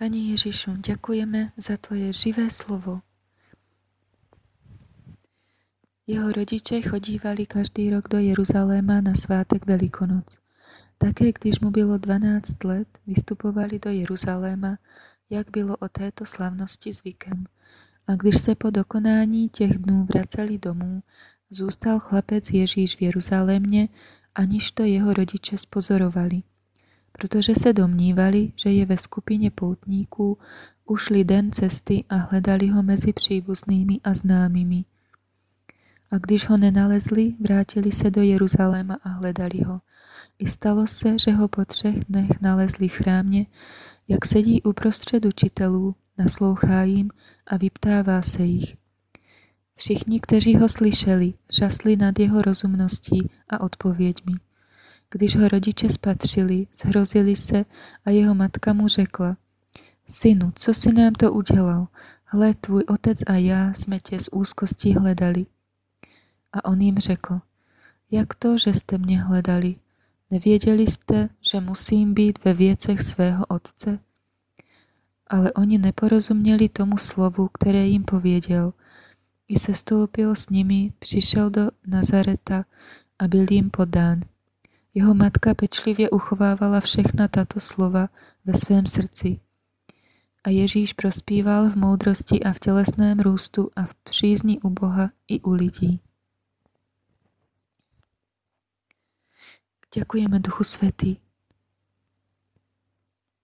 Pani Ježišu, ďakujeme za Tvoje živé slovo. Jeho rodiče chodívali každý rok do Jeruzaléma na svátek Velikonoc. Také, když mu bylo 12 let, vystupovali do Jeruzaléma, jak bylo o této slavnosti zvykem. A když se po dokonání těch dnů vraceli domů, zůstal chlapec Ježíš v Jeruzalémě, aniž to jeho rodiče spozorovali protože se domnívali, že je ve skupině poutníků, ušli den cesty a hledali ho mezi příbuznými a známými. A když ho nenalezli, vrátili se do Jeruzaléma a hledali ho. I stalo se, že ho po třech dnech nalezli v chrámě, jak sedí uprostřed učitelů, naslouchá jim a vyptává se jich. Všichni, kteří ho slyšeli, žasli nad jeho rozumností a odpověďmi. Když ho rodiče spatřili, zhrozili se a jeho matka mu řekla, synu, co si nám to udělal? Hle, tvůj otec a já jsme tě z úzkostí hledali. A on jim řekl, jak to, že jste mě hledali? Nevěděli jste, že musím být ve věcech svého otce? Ale oni neporozuměli tomu slovu, které jim pověděl. I se stoupil s nimi, přišel do Nazareta a byl jim podán. Jeho matka pečlivě uchovávala všechna tato slova ve svém srdci. A Ježíš prospíval v moudrosti a v tělesném růstu a v přízni u Boha i u lidí. Ďakujeme Duchu Svetý